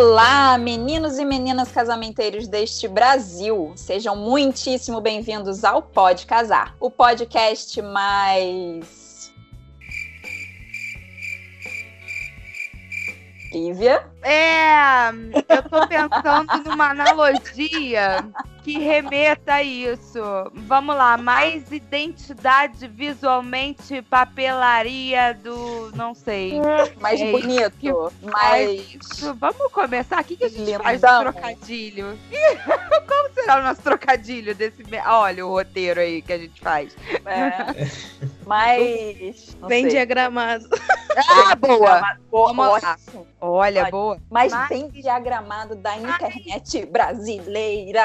Olá, meninos e meninas casamenteiros deste Brasil. Sejam muitíssimo bem-vindos ao Pode Casar, o podcast mais. Lívia? É, eu tô pensando numa analogia que remeta a isso. Vamos lá, mais identidade visualmente, papelaria do. não sei. Mais É bonito. que mais. Isso, Vamos começar? O que, que a gente Lindão. faz de trocadilho? Como será o nosso trocadilho desse. Olha o roteiro aí que a gente faz. É, mais. Bem sei. diagramado. Ah, boa! Boa, Vamos lá. ótimo. Olha, Olha. boa. mais Mas- bem diagramado da internet brasileira.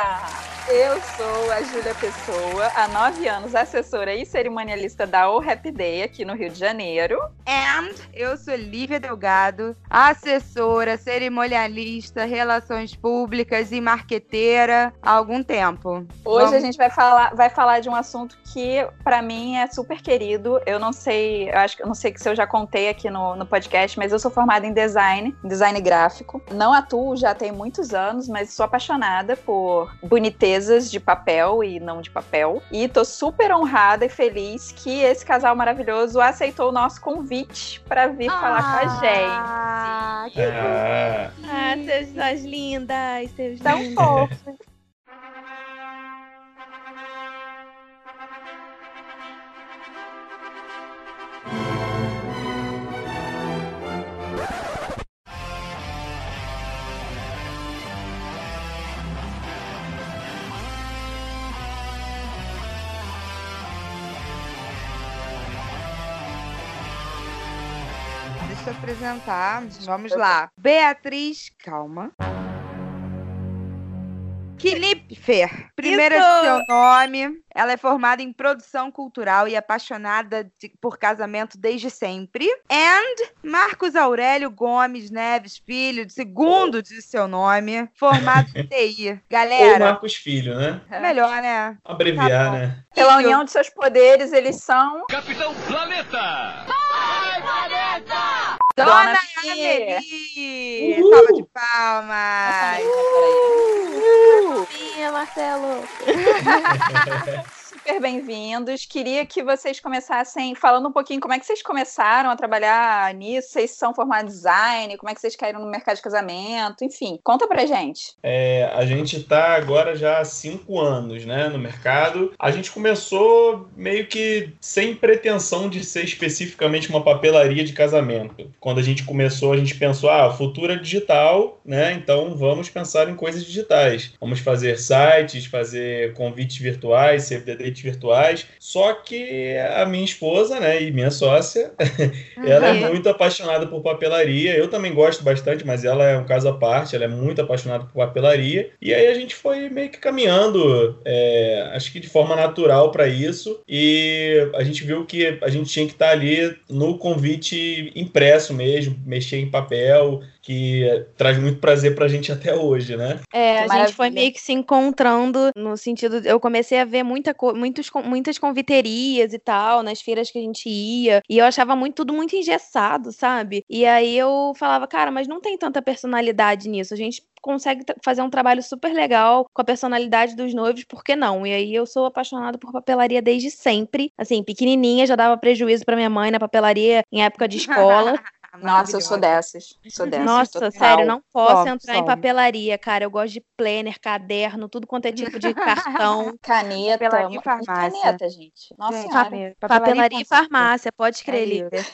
Eu sou a Júlia Pessoa, há nove anos assessora e cerimonialista da O Happy Day aqui no Rio de Janeiro. And eu sou Lívia Delgado, assessora, cerimonialista, relações públicas e marqueteira há algum tempo. Hoje Vamos- a gente vai falar, vai falar de um assunto que pra mim é super querido. Eu não sei, eu acho que eu não sei se eu já contei aqui no, no podcast, mas eu sou formada em design, em design gráfico. Não atuo já tem muitos anos, mas sou apaixonada por bonitezas de papel e não de papel. E tô super honrada e feliz que esse casal maravilhoso aceitou o nosso convite pra vir falar com a gente. Ah, que Ah, Ah, seus nós lindas, seus Tão lindos. fofo. Apresentar. Vamos lá. Beatriz, calma. Knipfer, primeira Isso! de seu nome. Ela é formada em produção cultural e apaixonada de- por casamento desde sempre. And Marcos Aurélio Gomes Neves Filho, segundo de seu nome, formado em TI. ou Galera, Marcos Filho, né? melhor, né? Abreviar, Tá né? Pela união de seus poderes, eles são Capitão Planeta! Dona, Dona Amelie! Uhul! Salva de palmas! Sim, Marcelo. Super bem-vindos. Queria que vocês começassem falando um pouquinho como é que vocês começaram a trabalhar nisso. Vocês são formados em design, como é que vocês caíram no mercado de casamento, enfim. Conta pra gente. É, a gente tá agora já há cinco anos, né, no mercado. A gente começou meio que sem pretensão de ser especificamente uma papelaria de casamento. Quando a gente começou, a gente pensou, ah, o futuro é digital, né? Então vamos pensar em coisas digitais. Vamos fazer sites, fazer convites virtuais, save date virtuais. Só que a minha esposa, né, e minha sócia, ela é Uhum. muito apaixonada por papelaria. Eu também gosto bastante, mas ela é um caso à parte. Ela é muito apaixonada por papelaria. E aí a gente foi meio que caminhando, é, acho que de forma natural para isso. E a gente viu que a gente tinha que estar ali no convite impresso mesmo, mexer em papel, que traz muito prazer pra gente até hoje, né? É, a gente foi maravilha. meio que se encontrando no sentido. Eu comecei a ver muita, muitos, muitas conviterias e tal, nas feiras que a gente ia. E eu achava muito, tudo muito engessado, sabe? E aí eu falava, cara, mas não tem tanta personalidade nisso. A gente consegue fazer um trabalho super legal com a personalidade dos noivos, por que não? E aí eu sou apaixonada por papelaria desde sempre. Assim, pequenininha, já dava prejuízo pra minha mãe na papelaria em época de escola. Nossa, eu sou dessas. Sou dessas. Nossa, total. sério, não posso Somos, entrar em somos. papelaria, cara. Eu gosto de planner, caderno, tudo quanto é tipo de cartão. Caneta. Papelaria e uma- farmácia. Caneta, gente. Nossa Gente, senhora. Papelaria e farmácia, pode É crer, isso. Lívia.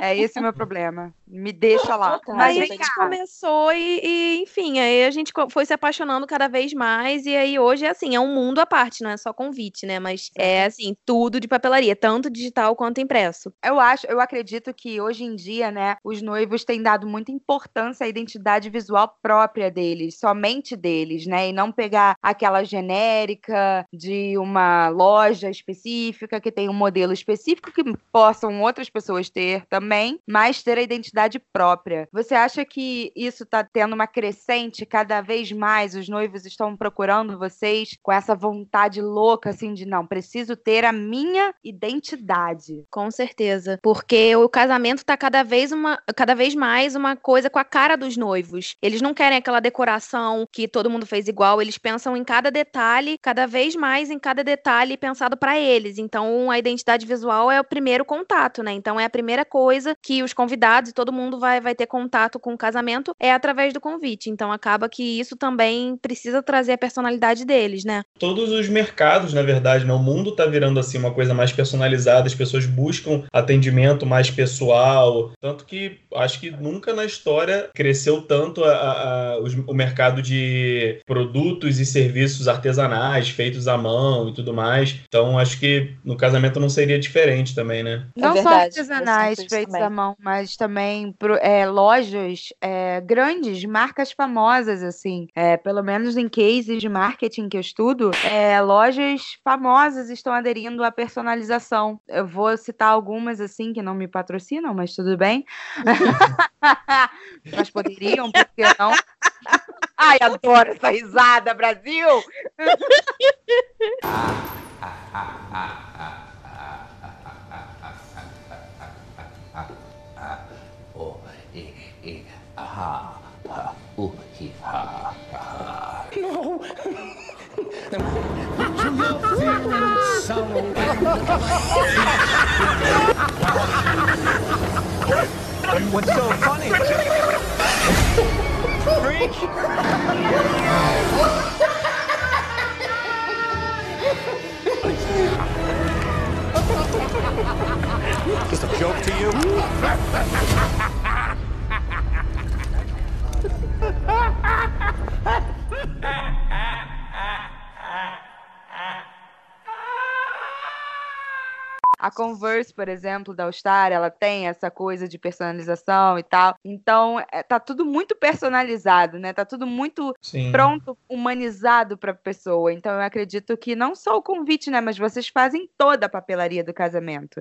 É esse o meu problema. Me deixa lá. Total. Mas Aí a gente cá. começou e, e, enfim, aí a gente foi se apaixonando cada vez mais. E aí hoje é assim, é um mundo à parte, não é só convite, né? Mas é assim, tudo de papelaria, tanto digital quanto impresso. Eu acho, eu acredito que hoje em dia, né, os noivos têm dado muita importância à identidade visual própria deles, somente deles, né? E não pegar aquela genérica de uma loja específica que tem um modelo específico que possam outras pessoas ter também. Também, mas ter a identidade própria. Você acha que isso está tendo uma crescente cada vez mais? Os noivos estão procurando vocês com essa vontade louca, assim, de não, preciso ter a minha identidade. Com certeza. Porque o casamento tá cada vez, uma, cada vez mais uma coisa com a cara dos noivos. Eles não querem aquela decoração que todo mundo fez igual, eles pensam em cada detalhe, cada vez mais em cada detalhe pensado para eles. Então, a identidade visual é o primeiro contato, né? Então, é a primeira coisa que os convidados e todo mundo vai, vai ter contato com o casamento é através do convite. Então, acaba que isso também precisa trazer a personalidade deles, né? Todos os mercados, na verdade, né? O mundo tá virando assim uma coisa mais personalizada, as pessoas buscam atendimento mais pessoal. Tanto que acho que nunca na história cresceu tanto a, a, a, o mercado de produtos e serviços artesanais feitos à mão e tudo mais. Então acho que no casamento não seria diferente também, né? É não verdade, só artesanais feitos mas também é, lojas é, grandes, marcas famosas, assim. É, pelo menos em cases de marketing que eu estudo, é, lojas famosas estão aderindo à personalização. Eu vou citar algumas, assim, que não me patrocinam, mas tudo bem. mas poderiam, por que não? Ai, adoro essa risada, Brasil! ha, ha, ooh, he, ha, ha. No! What's so funny? Freak! Just a joke to you? A Converse, por exemplo, da All-Star, ela tem essa coisa de personalização e tal. Então, é, tá tudo muito personalizado, né? Tá tudo muito Sim. pronto, humanizado para a pessoa. Então, eu acredito que não só o convite, né, mas vocês fazem toda a papelaria do casamento.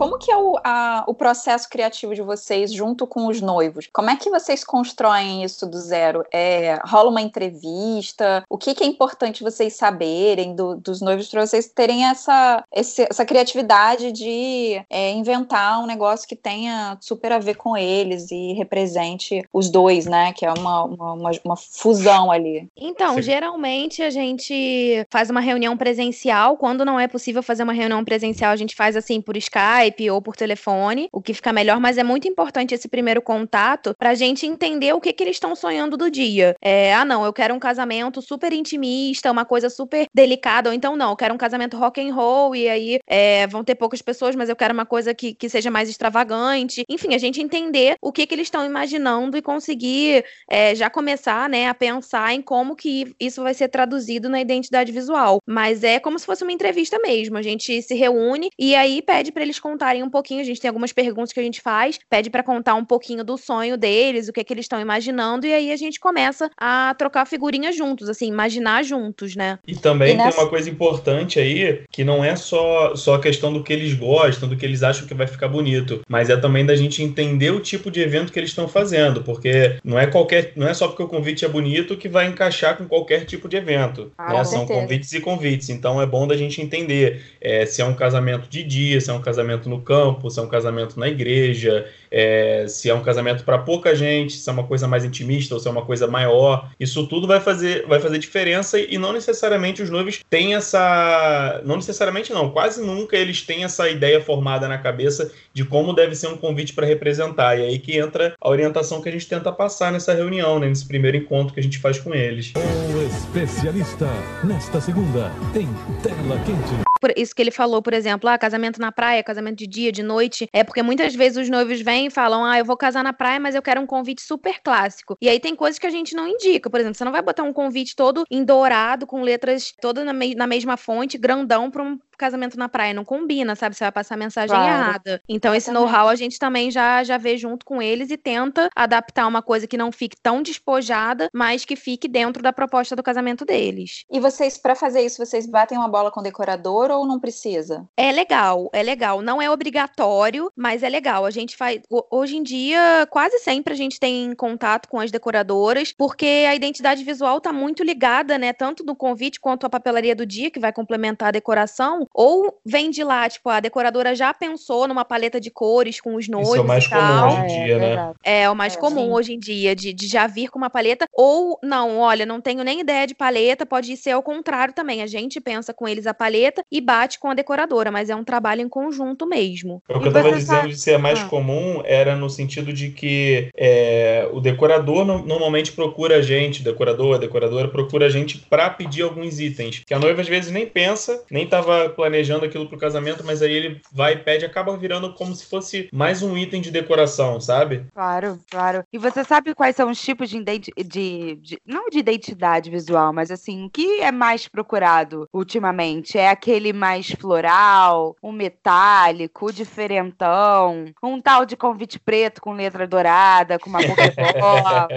Como que é o, a, o processo criativo de vocês junto com os noivos? Como é que vocês constroem isso do zero? É, rola uma entrevista? O que, que é importante vocês saberem do, dos noivos para vocês terem essa, esse, essa criatividade de é, inventar um negócio que tenha super a ver com eles e represente os dois, né? Que é uma, uma, uma, uma fusão ali. Então, Sim. geralmente a gente faz uma reunião presencial. Quando não é possível fazer uma reunião presencial, a gente faz assim por Skype Ou por telefone, o que fica melhor, mas é muito importante esse primeiro contato pra gente entender o que, que eles estão sonhando do dia. É, ah, não, eu quero um casamento super intimista, uma coisa super delicada, ou então não, eu quero um casamento rock and roll e aí é, vão ter poucas pessoas, mas eu quero uma coisa que, que seja mais extravagante. Enfim, a gente entender o que, que eles estão imaginando e conseguir é, já começar, né, a pensar em como que isso vai ser traduzido na identidade visual. Mas é como se fosse uma entrevista mesmo. A gente se reúne e aí pede para eles contarem um pouquinho. A gente tem algumas perguntas que a gente faz, pede para contar um pouquinho do sonho deles, o que, é que eles estão imaginando, e aí a gente começa a trocar figurinhas juntos, assim, imaginar juntos, né? E também e nessa... tem uma coisa importante aí, que não é só, só a questão do que eles gostam, do que eles acham que vai ficar bonito, mas é também da gente entender o tipo de evento que eles estão fazendo, porque não é qualquer, não é só porque o convite é bonito que vai encaixar com qualquer tipo de evento. Ah, né? São convites e convites, então é bom da gente entender é, se é um casamento de dia, se é um casamento casamento no campo, se é um casamento na igreja, é, se é um casamento para pouca gente, se é uma coisa mais intimista ou se é uma coisa maior. Isso tudo vai fazer, vai fazer diferença e não necessariamente os noivos têm essa. Não necessariamente não, quase nunca eles têm essa ideia formada na cabeça de como deve ser um convite para representar. E aí que entra a orientação que a gente tenta passar nessa reunião, né, nesse primeiro encontro que a gente faz com eles. O especialista, nesta segunda, Tela Quente isso que ele falou, por exemplo, ah, casamento na praia, casamento de dia, de noite, é porque muitas vezes os noivos vêm e falam, ah, eu vou casar na praia, mas eu quero um convite super clássico. E aí tem coisas que a gente não indica, por exemplo, você não vai botar um convite todo em dourado, com letras todas na, me na mesma fonte, grandão, para um casamento na praia não combina, sabe? Você vai passar a mensagem Claro. errada. Então, esse know-how a gente também já, já vê junto com eles e tenta adaptar uma coisa que não fique tão despojada, mas que fique dentro da proposta do casamento deles. E vocês, pra fazer isso, vocês batem uma bola com decorador ou não precisa? É legal, é legal. Não é obrigatório, mas é legal. A gente faz. ho- Hoje em dia, quase sempre a gente tem contato com as decoradoras, porque a identidade visual tá muito ligada, né? Tanto no convite quanto a papelaria do dia, que vai complementar a decoração, ou vem de lá, tipo, a decoradora já pensou numa paleta de cores com os noivos Isso é o mais comum hoje em dia, né? verdade. É o mais É, comum sim. hoje em dia, de, de já vir com uma paleta. Ou, não, olha, não tenho nem ideia de paleta, pode ser ao contrário também. A gente pensa com eles a paleta e bate com a decoradora, mas é um trabalho em conjunto mesmo. O que E eu tava você dizendo de ser mais Ah. comum era no sentido de que é, o decorador no- normalmente procura a gente, decorador, a decoradora procura a gente pra pedir alguns itens. Que a noiva às vezes nem pensa, nem tava planejando aquilo pro casamento, mas aí ele vai e pede, acaba virando como se fosse mais um item de decoração, sabe? Claro, claro. E você sabe quais são os tipos de, de, de- não de identidade visual, mas assim, o que é mais procurado ultimamente? É aquele mais floral, um metálico, diferentão, um tal de convite preto com letra dourada, com uma pokebola.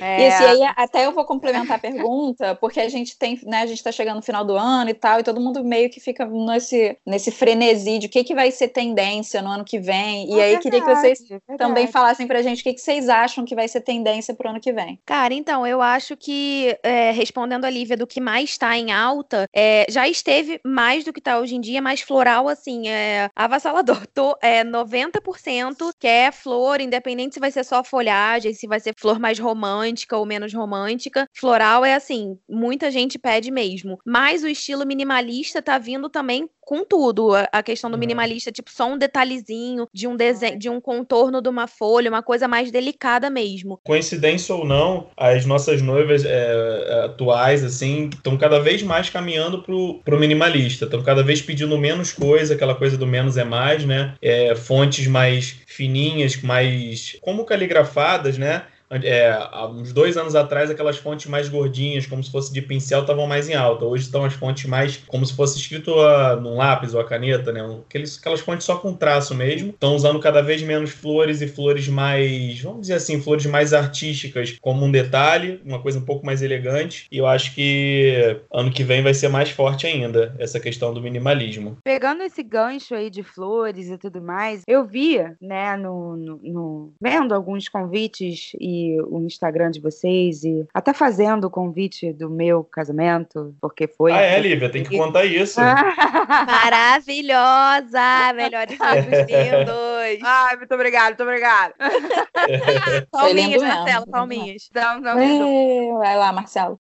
é, Isso, e aí até eu vou complementar a pergunta, porque a gente tem, né, a gente tá chegando no final do ano e tal, e todo mundo meio que fica nesse, nesse frenesi de o que, que vai ser tendência no ano que vem. E é aí queria que vocês verdade, é também verdade. falassem pra gente o que, que vocês acham que vai ser tendência pro ano que vem. Cara, então, eu acho que, é, respondendo a Lívia do que mais está em alta, é, já esteve mais do que está hoje em dia, mais floral, assim, é avassalador. Tô, é 90% quer flor, independente se vai ser só folhagem, se vai ser flor mais romântica ou menos romântica. Floral é assim, muita gente pede mesmo. Mas o estilo minimalista tá vindo também com tudo. A, questão do É. minimalista, tipo, só um detalhezinho de um desenho, de um contorno de uma folha, uma coisa mais delicada mesmo. Coincidência ou não, as nossas noivas é, atuais, assim, estão cada vez mais caminhando pro, pro minimalista. Estão cada vez pedindo menos coisa, aquela coisa do menos é mais, né? É, fontes mais fininhas, mais. como caligrafadas, né? É, há uns dois anos atrás, aquelas fontes mais gordinhas, como se fosse de pincel, estavam mais em alta. Hoje estão as fontes mais como se fosse escrito a, num lápis ou a caneta, né? Aqueles, aquelas fontes só com traço mesmo. Estão usando cada vez menos flores e flores mais, vamos dizer assim, flores mais artísticas, como um detalhe, uma coisa um pouco mais elegante. E eu acho que ano que vem vai ser mais forte ainda essa questão do minimalismo. Pegando esse gancho aí de flores e tudo mais, eu via, né, no, no, no- vendo alguns convites e o Instagram de vocês e até fazendo o convite do meu casamento, porque foi. Ah, é, Lívia, tem que contar isso. Maravilhosa! Melhores noivos lindos! Ai, muito obrigada, muito obrigada. Palminhas. Marcelo, palminhas. Não, não, Ê, Vai lá, Marcelo.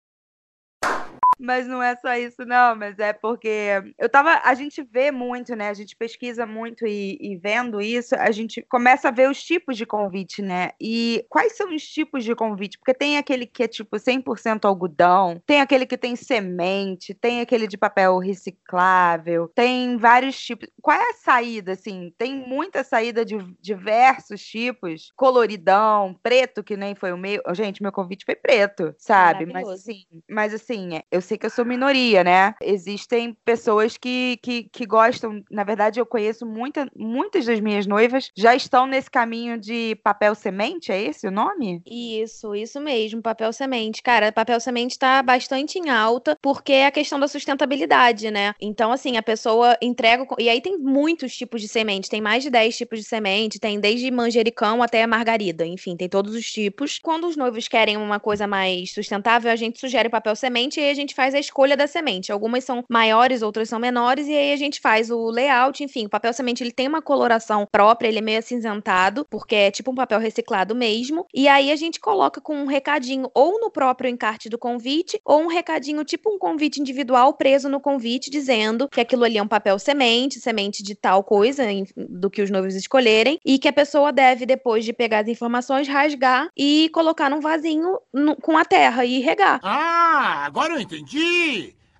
Mas não é só isso, não, mas é porque eu tava. A gente vê muito, né? A gente pesquisa muito e, e vendo isso, a gente começa a ver os tipos de convite, né? E quais são os tipos de convite? Porque tem aquele que é tipo 100% algodão, tem aquele que tem semente, tem aquele de papel reciclável, tem vários tipos. Qual é a saída, assim? Tem muita saída de diversos tipos, coloridão, preto, que nem foi o meu. Gente, meu convite foi preto, sabe? Mas assim, mas assim, é, eu sei que eu sou minoria, né? Existem pessoas que, que, que gostam. Na verdade, eu conheço muita, muitas das minhas noivas já estão nesse caminho de papel semente, é esse o nome? Isso, isso mesmo, papel semente. Cara, papel semente tá bastante em alta, porque é a questão da sustentabilidade, né? Então, assim, a pessoa entrega. E aí tem muitos tipos de semente, tem mais de 10 tipos de semente, tem desde manjericão até margarida, enfim, tem todos os tipos. Quando os noivos querem uma coisa mais sustentável, a gente sugere papel semente e a gente faz a escolha da semente. Algumas são maiores, outras são menores, e aí a gente faz o layout, enfim, o papel semente ele tem uma coloração própria, ele é meio acinzentado, porque é tipo um papel reciclado mesmo. E aí a gente coloca com um recadinho ou no próprio encarte do convite, ou um recadinho tipo um convite individual preso no convite, dizendo que aquilo ali é um papel semente, semente de tal coisa, do que os noivos escolherem, e que a pessoa deve, depois de pegar as informações, rasgar e colocar num vasinho no- com a terra e regar. Ah, agora eu entendi!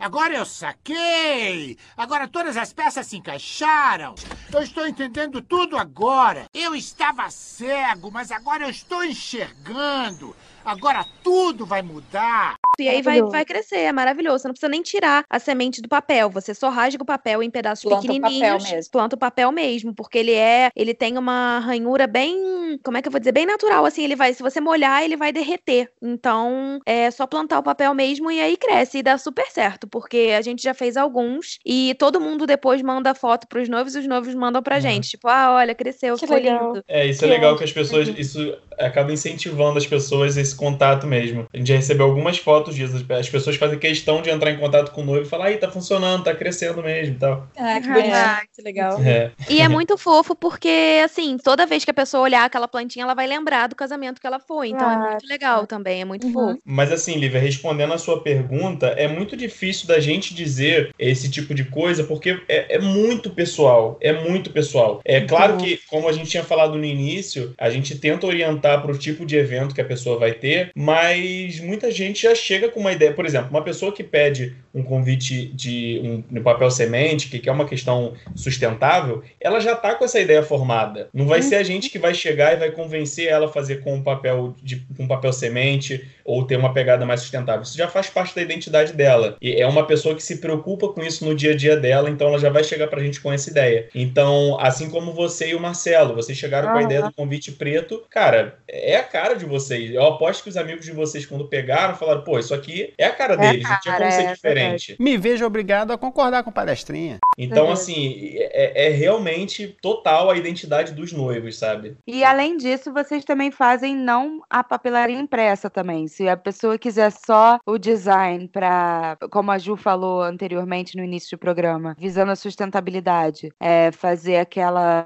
Agora eu saquei! Agora todas as peças se encaixaram! Eu estou entendendo tudo agora! Eu estava cego, mas agora eu estou enxergando! Agora tudo vai mudar! E aí vai, vai crescer, é maravilhoso. Você não precisa nem tirar a semente do papel. Você só rasga o papel em pedaços Planta o papel pequenininhos. mesmo. Planta o papel mesmo, porque ele é, ele tem uma ranhura bem, como é que eu vou dizer, bem natural assim, ele vai, se você molhar, ele vai derreter. Então, é só plantar o papel mesmo e aí cresce e dá super certo, porque a gente já fez alguns e todo mundo depois manda foto pros noivos e os noivos mandam pra Uhum. gente, tipo, ah, olha, cresceu, Que ficou legal. lindo. É, isso é legal que as pessoas. Isso acaba incentivando as pessoas esse contato mesmo. A gente já recebeu algumas fotos disso. As pessoas fazem questão de entrar em contato com o noivo e falar, aí, tá funcionando, tá crescendo mesmo e tal. Ah, que Ah, bonito. Que legal. É. E é muito fofo porque, assim, toda vez que a pessoa olhar aquela plantinha, ela vai lembrar do casamento que ela foi. Então é Claro. muito legal também, é muito Uhum. fofo. Mas assim, Lívia, respondendo a sua pergunta, é muito difícil da gente dizer esse tipo de coisa, porque é, é muito pessoal. É muito pessoal. É claro que, como a gente tinha falado no início, a gente tenta orientar para o tipo de evento que a pessoa vai ter, mas muita gente já chega com uma ideia. Por exemplo, uma pessoa que pede um convite de um, no papel semente, que, que é uma questão sustentável, ela já tá com essa ideia formada. Não vai ser a gente que vai chegar e vai convencer ela a fazer com um papel de com papel semente ou ter uma pegada mais sustentável. Isso já faz parte da identidade dela. E é uma pessoa que se preocupa com isso no dia a dia dela, então ela já vai chegar pra gente com essa ideia. Então, assim como você e o Marcelo, vocês chegaram com a ideia do convite preto, cara, é a cara de vocês. Eu aposto que os amigos de vocês, quando pegaram, falaram, pô, isso aqui é a cara deles, não tinha como ser é diferente. Me vejo obrigado a concordar com o palestrinha. Então, Uhum. assim, é, é realmente total a identidade dos noivos, sabe? E além disso, vocês também fazem não a papelaria impressa também. Se a pessoa quiser só o design para, como a Ju falou anteriormente no início do programa, visando a sustentabilidade, é, fazer aquela,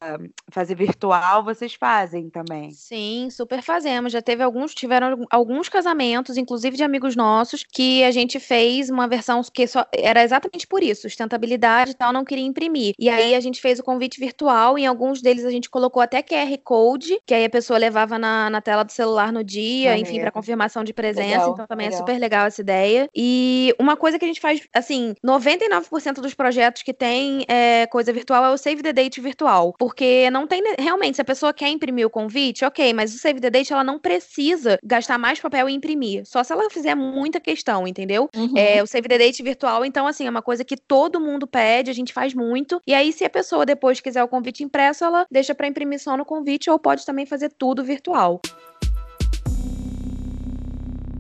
fazer virtual, vocês fazem também. Sim, super fazemos. Já teve alguns, tiveram alguns casamentos, inclusive de amigos nossos, que a gente fez uma versão que só era exatamente por isso, sustentabilidade e tal, não queria imprimir. E aí a gente fez o convite virtual, em alguns deles a gente colocou até QR Code, que aí a pessoa levava na, na tela do celular no dia, enfim, para confirmação de presença. Legal, então também é legal. super legal essa ideia. E uma coisa que a gente faz, assim, 99% dos projetos que tem é, coisa virtual é o Save the Date virtual. Porque não tem. Realmente, se a pessoa quer imprimir o convite, ok, mas o Save the Date ela não precisa gastar mais papel e imprimir. Só se ela fizer muita questão, entendeu? Uhum. É, o Save the Date virtual, então, assim, é uma coisa que todo mundo pede, a gente faz muito. E aí, se a pessoa depois quiser o convite impresso, ela deixa pra imprimir só no convite ou pode também fazer tudo virtual.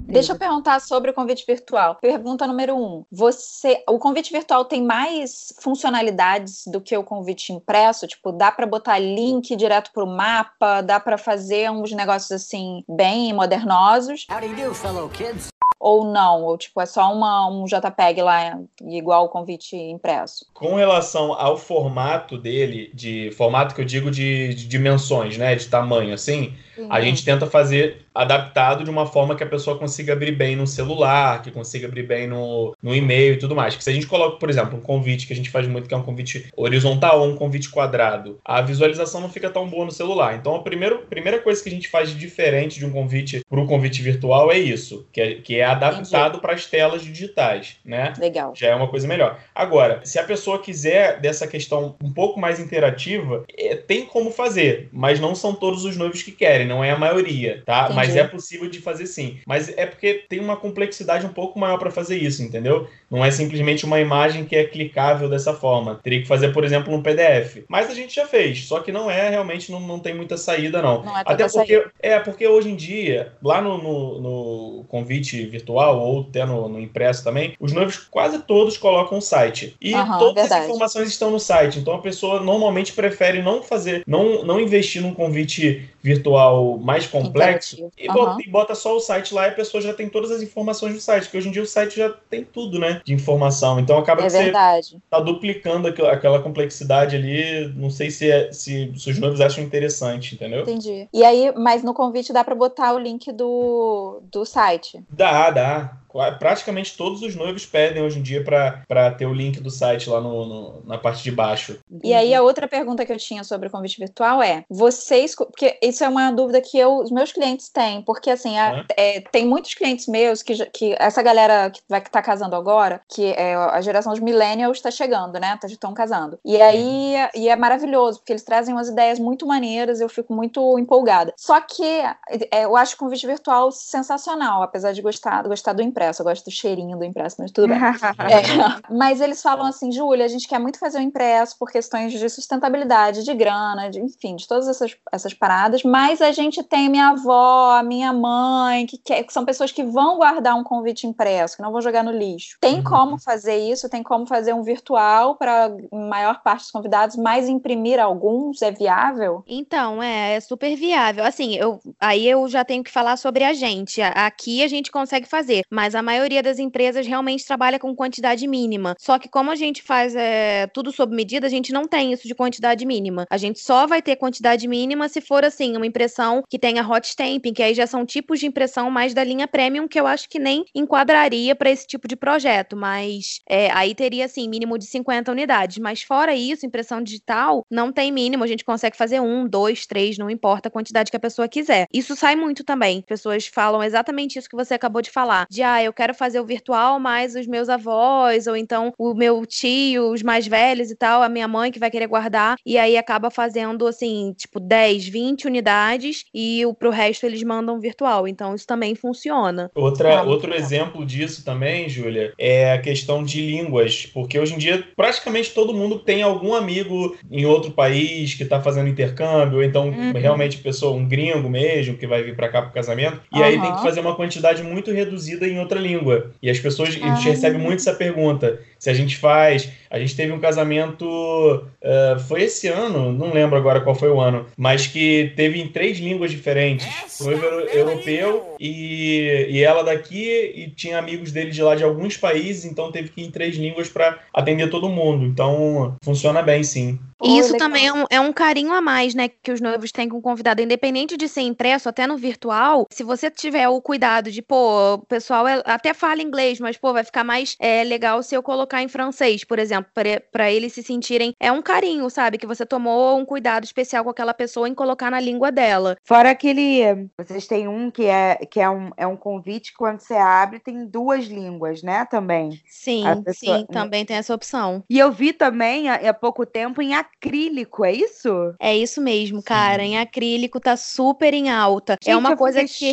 Deixa eu perguntar sobre o convite virtual. Pergunta número um. Você, o convite virtual tem mais funcionalidades do que o convite impresso? Tipo, dá para botar link direto pro mapa? Dá para fazer uns negócios assim bem modernosos? How do you do, fellow kids? Ou não? Ou tipo, é só uma, um JPEG lá igual o convite impresso? Com relação ao formato dele, de formato que eu digo de, de dimensões, né, de tamanho, assim, a gente tenta fazer adaptado de uma forma que a pessoa consiga abrir bem no celular, que consiga abrir bem no, no e-mail e tudo mais. Que se a gente coloca, por exemplo, um convite que a gente faz muito, que é um convite horizontal ou um convite quadrado, a visualização não fica tão boa no celular. Então, a primeira, primeira coisa que a gente faz de diferente de um convite para um convite virtual é isso, que é, que é adaptado para as telas digitais, né? Legal. já é uma coisa melhor. Agora, se a pessoa quiser dessa questão um pouco mais interativa, é, tem como fazer, mas não são todos os noivos que querem, não é a maioria, tá? Entendi. Mas é possível de fazer sim. Mas é porque tem uma complexidade um pouco maior para fazer isso, entendeu? Não é simplesmente uma imagem que é clicável dessa forma. Teria que fazer, por exemplo, um PDF. Mas a gente já fez, só que não é realmente, não, não tem muita saída, não. Não é Até porque, saída. é, porque hoje em dia, lá no, no- no convite virtual ou até no, no impresso também, os noivos quase todos colocam o site. E Aham, todas verdade. as informações estão no site. Então a pessoa normalmente prefere não fazer, não, não investir num convite virtual mais complexo Interativo. E, Aham. bota, e bota só o site lá e a pessoa já tem todas as informações do site. Porque hoje em dia o site já tem tudo, né? De informação. Então acaba É que você verdade. tá duplicando aqu- aquela complexidade ali. Não sei se, é- se, se os noivos acham interessante, entendeu? Entendi. E aí, mas no convite dá para botar o link do, do site. Dá, dá. Praticamente todos os noivos pedem hoje em dia para ter o link do site lá no, no- na parte de baixo. E aí a outra pergunta que eu tinha sobre o convite virtual é: vocês, porque isso é uma dúvida que eu, os meus clientes têm, porque assim a- é, tem muitos clientes meus que, que essa galera que vai estar casando agora, que é a geração dos millennials está chegando, né? Estão casando. E aí e é maravilhoso porque eles trazem umas ideias muito maneiras, eu fico muito empolgada. Só que é, eu acho o convite virtual sensacional, apesar de gostar, gostar do impresso. Impresso, eu gosto do cheirinho do impresso, mas tudo bem. É, mas eles falam assim, Júlia, a gente quer muito fazer o impresso por questões de sustentabilidade, de grana, de, enfim, de todas essas, essas paradas, mas a gente tem minha avó, minha mãe, que, quer, que são pessoas que vão guardar um convite impresso, que não vão jogar no lixo. Tem como fazer isso, tem como fazer um virtual para maior parte dos convidados, mas imprimir alguns é viável? Então, é, é super viável. Assim, eu, aí eu já tenho que falar sobre a gente. Aqui a gente consegue fazer, mas a maioria das empresas realmente trabalha com quantidade mínima. Só que como a gente faz é, tudo sob medida, a gente não tem isso de quantidade mínima. A gente só vai ter quantidade mínima se for assim, uma impressão que tenha hot stamping, que aí já são tipos de impressão mais da linha premium, que eu acho que nem enquadraria para esse tipo de projeto, mas é, aí teria assim, mínimo de 50 unidades. Mas fora isso, impressão digital não tem mínimo, a gente consegue fazer um, dois, três, não importa a quantidade que a pessoa quiser. Isso sai muito também. Pessoas falam exatamente isso que você acabou de falar. De ah, eu quero fazer o virtual, mas os meus avós, ou então o meu tio, os mais velhos e tal, a minha mãe que vai querer guardar, e aí acaba fazendo assim, tipo, 10, 20 unidades, e o, pro resto eles mandam virtual. Então isso também funciona. Outra, Ah, outro legal. exemplo disso também, Júlia, é a questão de línguas, porque hoje em dia praticamente todo mundo tem algum amigo em outro país que está fazendo intercâmbio, ou então Uhum. realmente pessoa, um gringo mesmo, que vai vir para cá pro casamento, e aí tem que fazer uma quantidade muito reduzida em outra língua. E as pessoas, a gente Ah. recebe muito essa pergunta, se a gente faz, a gente teve um casamento, eh, foi esse ano, não lembro agora qual foi o ano, mas que teve em três línguas diferentes. Noivo euro- europeu e, e ela daqui e tinha amigos dele de lá de alguns países, então teve que ir em três línguas para atender todo mundo. Então funciona bem, sim. E isso também é um, é um carinho a mais, né, que os noivos têm com o convidado, independente de ser impresso, até no virtual, se você tiver o cuidado de, pô, o pessoal é- até fala inglês, mas, pô, vai ficar mais é, legal se eu colocar em francês, por exemplo, pra- pra eles se sentirem, é um carinho, sabe, que você tomou um cuidado especial com aquela pessoa em colocar na língua dela. Fora aquele. Vocês têm um que é, que é, um, é um convite quando você abre tem duas línguas, né? Também. Sim, pessoa- sim, também tem essa opção. E eu vi também há, há pouco tempo em acrílico, é isso? É isso mesmo, cara, em acrílico tá super em alta. é Gente, uma eu coisa que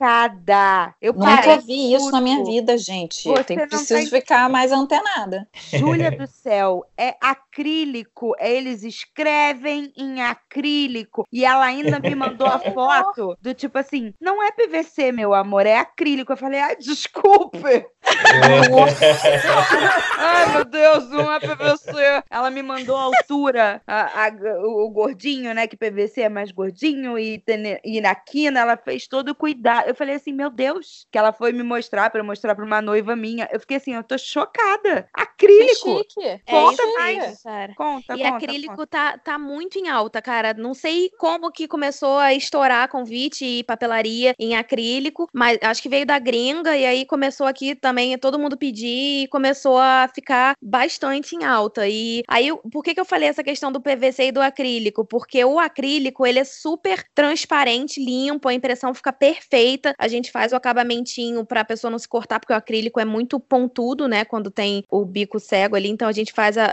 chocada. Eu Nunca vi isso na minha vida, gente. Você Eu tenho, preciso tá ficar mais antenada. Júlia do céu, é acrílico. Eles escrevem em acrílico. E ela ainda me mandou a foto do tipo assim: não é PVC, meu amor, é acrílico. Eu falei, ai, desculpe. Ai, meu Deus, não é PVC. Ela me mandou a altura, a- a- o, gordinho, né? Que PVC é mais gordinho e, e na quina ela fez todo o cuidado. Eu falei assim, meu Deus, que ela foi me mostrar para mostrar para uma noiva minha. Eu fiquei assim, eu tô chocada. Que Acrílico. chique. é Conta isso mais. Cara. Conta, E conta, acrílico conta. tá, tá muito em alta, cara. Não sei como que começou a estourar convite e papelaria em acrílico, mas acho que veio da gringa e aí começou aqui também todo mundo pedir e começou a ficar bastante em alta. E aí, por que que eu falei essa questão do PVC e do acrílico? Porque o acrílico, ele é super transparente, limpo, a impressão fica perfeita. A gente faz o acabamentinho pra pessoa não se cortar, porque o acrílico é muito pontudo, né, quando tem o bico cego ali, então a gente faz a-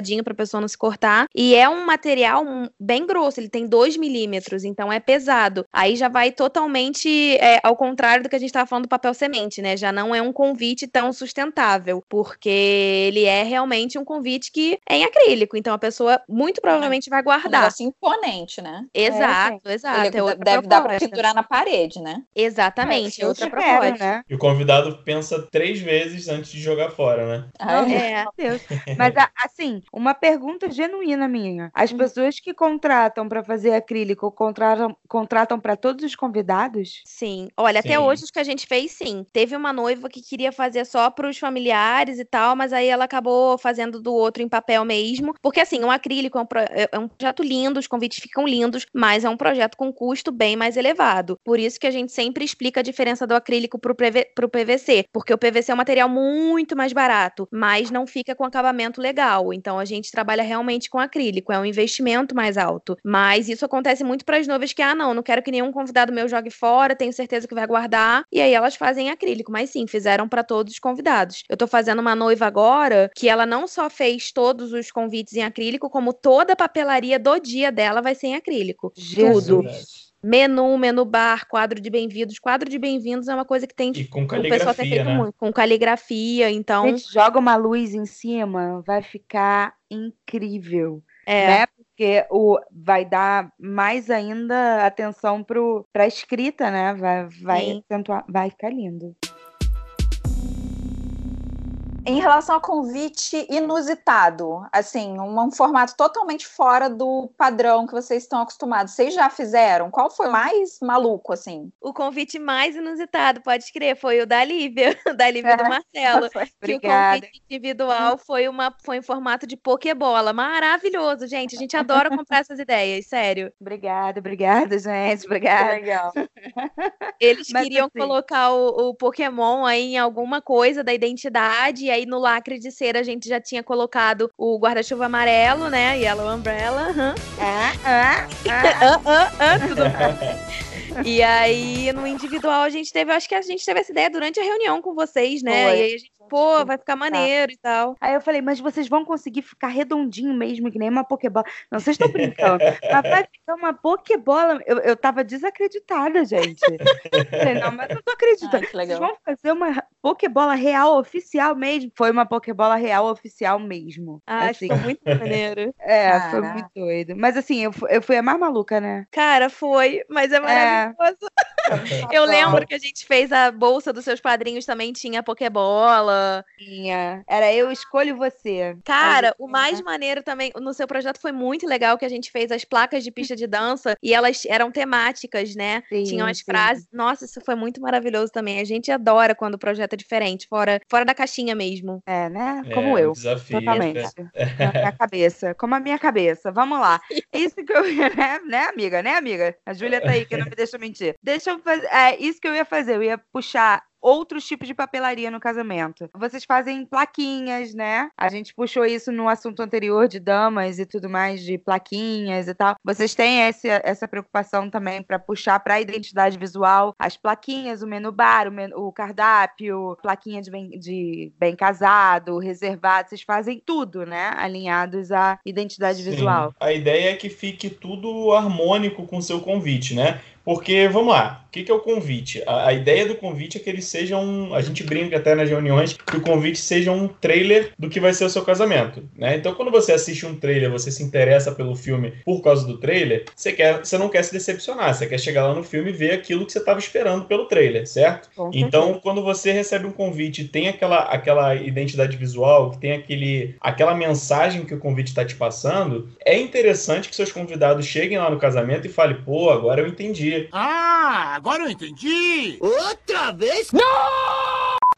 arredondadinho pra pessoa não se cortar. E é um material um, bem grosso, ele tem 2 milímetros, então é pesado. Aí já vai totalmente é, ao contrário do que a gente tava falando do papel semente, né? Já não é um convite tão sustentável, porque ele é realmente um convite que é em acrílico, então a pessoa muito provavelmente vai Um guardar. negócio imponente, né? Exato, exato. Ele é outra deve dar pra proposta. pendurar na parede, né? Exatamente, Eu outra espero, proposta. né? E o convidado pensa três vezes antes de jogar fora, né? Não, É. Meu Deus. Mas, a- assim, uma pergunta genuína minha. As Hum. pessoas que contratam para fazer acrílico contratam, contratam para todos os convidados? Sim. Olha, até Sim. hoje os que a gente fez, sim. Teve uma noiva que queria fazer só para os familiares e tal, mas aí ela acabou fazendo do outro em papel mesmo. Porque, assim, um acrílico é um, pro- é- é um projeto lindo, os convites ficam lindos, mas é um projeto com custo bem mais elevado. Por isso que a gente sempre explica a diferença do acrílico pro, PV pro PVC. Porque o PVC é um material muito mais barato, mas não fica com acabamento legal. Então a gente trabalha realmente com acrílico, é um investimento mais alto. Mas isso acontece muito para as noivas que, ah, não, não quero que nenhum convidado meu jogue fora, tenho certeza que vai guardar. E aí elas fazem em acrílico, mas sim, fizeram para todos os convidados. Eu tô fazendo uma noiva agora que ela não só fez todos os convites em acrílico, como toda a papelaria do dia dela vai ser em acrílico. Jesus. Tudo. Menu, menu bar, quadro de bem-vindos. Quadro de bem-vindos é uma coisa que tem E com o pessoal tem caligrafia, feito né? muito, com caligrafia, então Gente, joga uma luz em cima, vai ficar incrível, é. né? Porque o, vai dar mais ainda atenção pro, pra escrita, né? Vai, vai, acentuar, vai ficar lindo. Em relação ao convite inusitado, assim, um, um formato totalmente fora do padrão que vocês estão acostumados. Vocês já fizeram? Qual foi o mais maluco, assim? O convite mais inusitado, pode escrever, foi o da Lívia, da Lívia do É. Marcelo. Que o convite individual foi, uma, foi em formato de pokebola. Maravilhoso, gente. A gente adora comprar essas ideias, sério. Obrigada, obrigada, gente. Obrigada. legal. Eles Mas, queriam assim- colocar o, o Pokémon aí em alguma coisa da identidade, e aí no lacre de cera a gente já tinha colocado o guarda-chuva amarelo, né? Yellow Umbrella. Ah, ah, ah. Ah, ah, ah, tudo. E aí, no individual, a gente teve, acho que a gente teve essa ideia durante a reunião com vocês, né? Foi. E aí a gente, pô, vai ficar maneiro e tal. Aí eu falei, mas vocês vão conseguir ficar redondinho mesmo, que nem uma Pokébola. Não, vocês estão brincando. mas vai ficar uma Pokébola. Eu, eu tava desacreditada, gente. falei, não, mas eu não tô acreditando. Que Vocês legal. vão fazer uma Pokébola real oficial mesmo? Foi uma Pokébola real oficial mesmo. Ah, assim. ficou muito maneiro. É, foi Caraca. muito doido. Mas assim, eu, eu fui a mais maluca, né? Cara, foi, mas é maravilhoso. Eu lembro que a gente fez a bolsa dos seus padrinhos também tinha Pokébola. Tinha. Era eu escolho você. Cara, o mais maneiro também, no seu projeto foi muito legal que a gente fez as placas de pista de dança e elas eram temáticas, né? Sim, Tinham as sim. frases. Nossa, isso foi muito maravilhoso também. A gente adora quando o projeto é diferente, fora, fora da caixinha mesmo. É, né? É, Como um eu. Desafio. Totalmente. é. Na minha cabeça. Como a minha cabeça. Vamos lá. Isso que eu ia, né, né, amiga? Né, amiga? A Júlia tá aí, que não me deixa mentir. Deixa eu fazer. É isso que eu ia fazer. Eu ia puxar outros tipos de papelaria no casamento. Vocês fazem plaquinhas, né? A gente puxou isso no assunto anterior de damas e tudo mais, de plaquinhas e tal. Vocês têm essa, essa preocupação também para puxar para a identidade visual as plaquinhas, o menu bar, o, menu- o cardápio, plaquinha de bem, de bem casado, reservado. Vocês fazem tudo, né? Alinhados à identidade Sim. visual. A ideia é que fique tudo harmônico com o seu convite, né? Porque, vamos lá, o que, que é o convite? A, a ideia do convite é que ele seja um. A gente brinca até nas reuniões que o convite seja um trailer do que vai ser o seu casamento. Né? Então, quando você assiste um trailer, você se interessa pelo filme por causa do trailer, você, quer, você não quer se decepcionar, você quer chegar lá no filme e ver aquilo que você estava esperando pelo trailer, certo? Então, quando você recebe um convite e tem aquela, aquela identidade visual, que tem aquele, aquela mensagem que o convite está te passando, é interessante que seus convidados cheguem lá no casamento e falem, pô, agora eu entendi. Ah, agora eu entendi! Outra vez?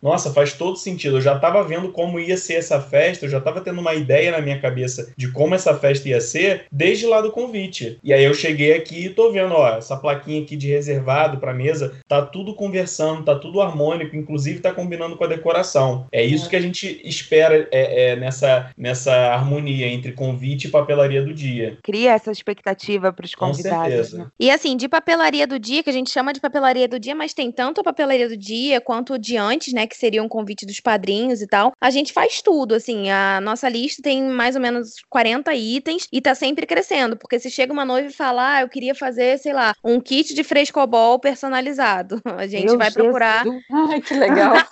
Nossa, faz todo sentido. Eu já estava vendo como ia ser essa festa, eu já estava tendo uma ideia na minha cabeça de como essa festa ia ser desde lá do convite. E aí eu cheguei aqui e tô vendo, ó, essa plaquinha aqui de reservado para mesa, tá tudo conversando, tá tudo harmônico, inclusive tá combinando com a decoração. É isso que a gente espera é, é, nessa, nessa harmonia entre convite e papelaria do dia. Cria essa expectativa para os Com convidados. certeza. né? E assim, de papelaria do dia, que a gente chama de papelaria do dia, mas tem tanto a papelaria do dia quanto o de antes, né? Que seria um convite dos padrinhos e tal. A gente faz tudo, assim. A nossa lista tem mais ou menos 40 itens e tá sempre crescendo. Porque se chega uma noiva e fala, ah, eu queria fazer, sei lá, um kit de frescobol personalizado. A gente Meu vai procurar. Jesus. Ai, que legal.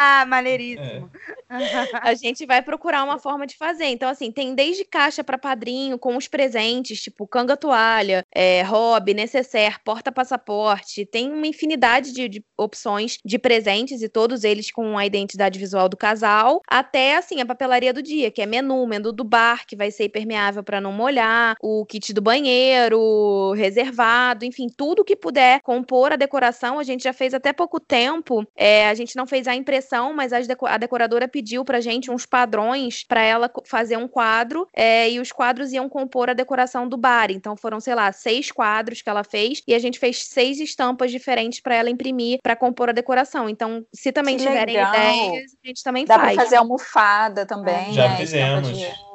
Ah, maneiríssimo. A gente vai procurar uma forma de fazer. Então, assim, tem desde caixa para padrinho, com os presentes, tipo canga toalha, é, hobby, necessaire, porta-passaporte. Tem uma infinidade de, de opções de presentes e todos eles com a identidade visual do casal. Até, assim, a papelaria do dia, que é menu, menu do bar, que vai ser impermeável para não molhar, o kit do banheiro, reservado, enfim, tudo que puder compor a decoração. A gente já fez até pouco tempo. é, a gente não fez a impressão, mas as deco- a decoradora pediu pra gente uns padrões pra ela fazer um quadro é, e os quadros iam compor a decoração do bar. Então foram, sei lá, seis quadros que ela fez e a gente fez seis estampas diferentes pra ela imprimir pra compor a decoração. Então, se também Que tiverem legal. ideias, a gente também Dá pra faz. fazer almofada também, Já né? fizemos.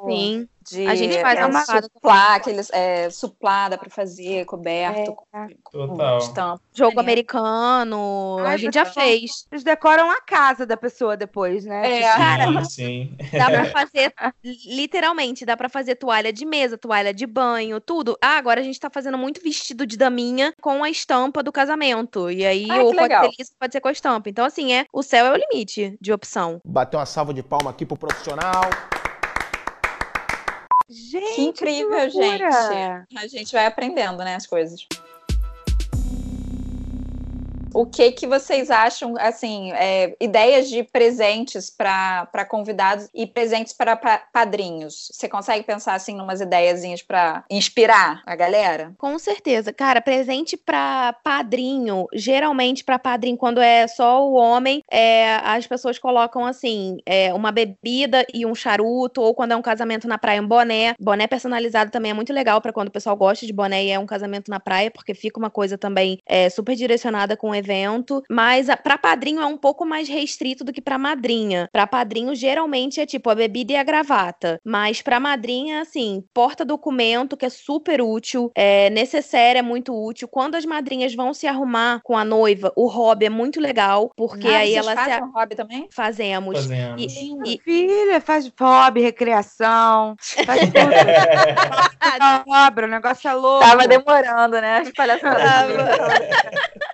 Sim. De, A gente faz é, almofada suplá, aqueles é, suplá dá pra fazer, coberto, É. com, Total. com estampa. Jogo americano, a Ai, gente já fez. Eles decoram a casa da pessoa depois, né? É. Cara, Sim, sim. Dá pra fazer, literalmente, dá pra fazer toalha de mesa, toalha de banho, tudo. Ah, agora a gente tá fazendo muito vestido de daminha com a estampa do casamento. E aí, Ai, ou que pode ser isso, pode ser com a estampa. Então, assim, é o céu é o limite de opção. Bateu uma salva de palma aqui pro profissional. Gente, Que incrível, loucura. gente. A gente vai aprendendo, né, as coisas. O que que vocês acham, assim, é, ideias de presentes para convidados e presentes para pa- padrinhos? Você consegue pensar, assim, numas ideiazinhas para inspirar a galera? Com certeza. Cara, presente pra padrinho, geralmente pra padrinho, quando é só o homem, é, as pessoas colocam assim, é, uma bebida e um charuto, ou quando é um casamento na praia, um boné. Boné personalizado também é muito legal pra quando o pessoal gosta de boné e é um casamento na praia, porque fica uma coisa também é, super direcionada com o evento. Mas a- pra padrinho é um pouco mais restrito do que pra madrinha. Pra padrinho, geralmente é tipo a bebida e a gravata. Mas pra madrinha, assim, porta-documento, que é super útil, é necessário, é muito útil. Quando as madrinhas vão se arrumar com a noiva, o hobby é muito legal, porque Ah, aí vocês ela se fazem a- um hobby também? fazemos. Fazendo. E- e- Filha, faz hobby, recreação, faz tudo. obra, o negócio é louco. Tava demorando, né? As palhaçadas.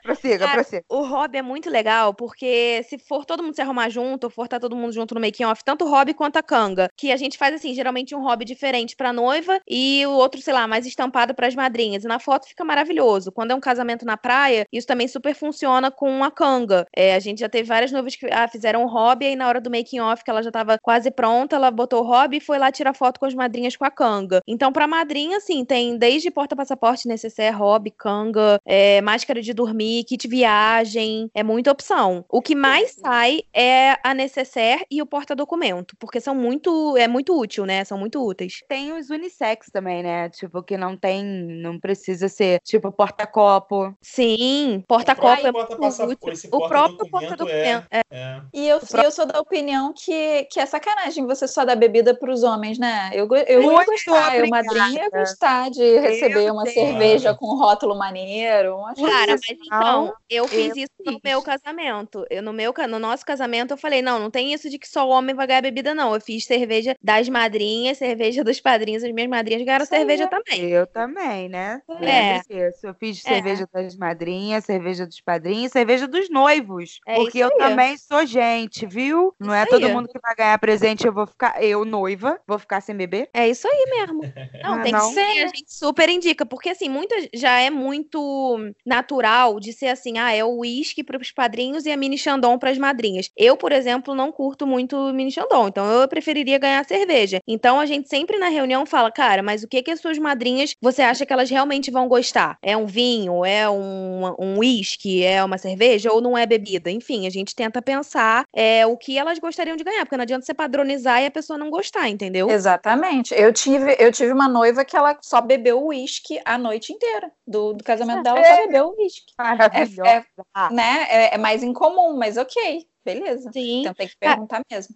Prossiga, Cara, prossiga. O hobby é muito legal, porque se for todo mundo se arrumar junto, ou for estar todo mundo junto no making off, tanto o hobby quanto a canga, que a gente faz assim, geralmente um hobby diferente pra noiva e o outro, sei lá, mais estampado pras madrinhas. E na foto fica maravilhoso. Quando é um casamento na praia, isso também super funciona com a canga. É, a gente já teve várias noivas que ah, fizeram um hobby e na hora do making off, que ela já tava quase pronta, ela botou o hobby e foi lá tirar foto com as madrinhas com a canga. Então, pra madrinha, assim, tem desde porta-passaporte, necessaire, hobby, canga, é, máscara de dormir, kit viagem, é muita opção. O que mais sai é a necessaire e o porta-documento, porque são muito, é muito útil, né? São muito úteis. Tem os unissex também, né? Tipo, que não tem, não precisa ser, tipo, porta-copo. Sim, porta-copo é bota muito útil. esse O próprio porta-documento porta-documento. É. É. E eu, e eu sou da opinião que, que é sacanagem você só dar bebida pros homens, né? Eu, eu ia gostar, eu, madrinha, ia gostar de receber uma Deus. cerveja com rótulo maneiro. Cara, mas então, eu fiz eu isso no fiz. meu casamento. Eu, no, meu, no nosso casamento, eu falei: não, não tem isso de que só o homem vai ganhar bebida, não. Eu fiz cerveja das madrinhas, cerveja dos padrinhos, as minhas madrinhas ganharam cerveja também. Eu também, né? É. Eu fiz É. cerveja das madrinhas, cerveja dos padrinhos, cerveja dos noivos. É porque eu também sou gente, viu? Não é Isso todo aí. mundo que vai ganhar presente, eu vou ficar, eu, noiva, vou ficar sem beber. É isso aí mesmo. Não, Ah, tem não? que ser, a gente super indica, porque assim, muita já é muito natural de ser assim, ah, é o uísque para os padrinhos e a mini chandon para as madrinhas. Eu, por exemplo, não curto muito mini chandon, então eu preferiria ganhar cerveja. Então a gente sempre na reunião fala, cara, mas o que que as suas madrinhas você acha que elas realmente vão gostar? É um vinho, é um um uísque, é uma cerveja ou não é bebida? Enfim, a gente tenta pensar é, o que elas gostariam de ganhar, porque não adianta você padronizar e a pessoa não gostar, entendeu? Exatamente. Eu tive, eu tive uma noiva que ela só bebeu uísque a noite inteira. Do, do casamento dela, só bebeu uísque. Maravilhosa. É, Né? É, é mais incomum, mas ok, beleza. Sim. Então tem que perguntar mesmo.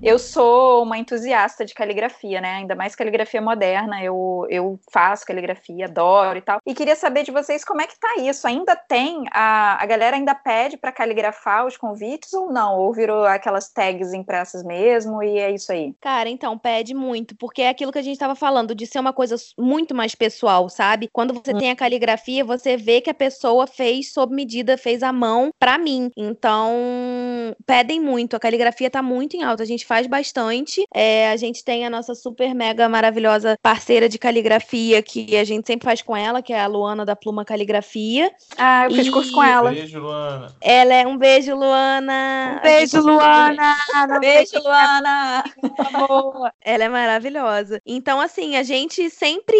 Eu sou uma entusiasta de caligrafia, né? Ainda mais caligrafia moderna. Eu, eu faço caligrafia, adoro e tal. E queria saber de vocês como é que tá isso. Ainda tem a, a galera ainda pede para caligrafar os convites ou não? Ou virou aquelas tags impressas mesmo e é isso aí? Cara, então, pede muito, porque é aquilo que a gente estava falando, de ser uma coisa muito mais pessoal, sabe? Quando você tem a caligrafia, você vê que a pessoa fez sob medida, fez à mão pra mim. Então, pedem muito, a caligrafia tá muito em alta, a gente faz bastante. É, a gente tem a nossa super mega maravilhosa parceira de caligrafia, que a gente sempre faz com ela, que é a Luana da Pluma Caligrafia. Ah, eu fiz curso com E- ela. Beijo, Luana. Ela é um beijo, Luana. Um beijo, Luana. Não Beijo, Luana! boa. Ela é maravilhosa. Então, assim, a gente sempre,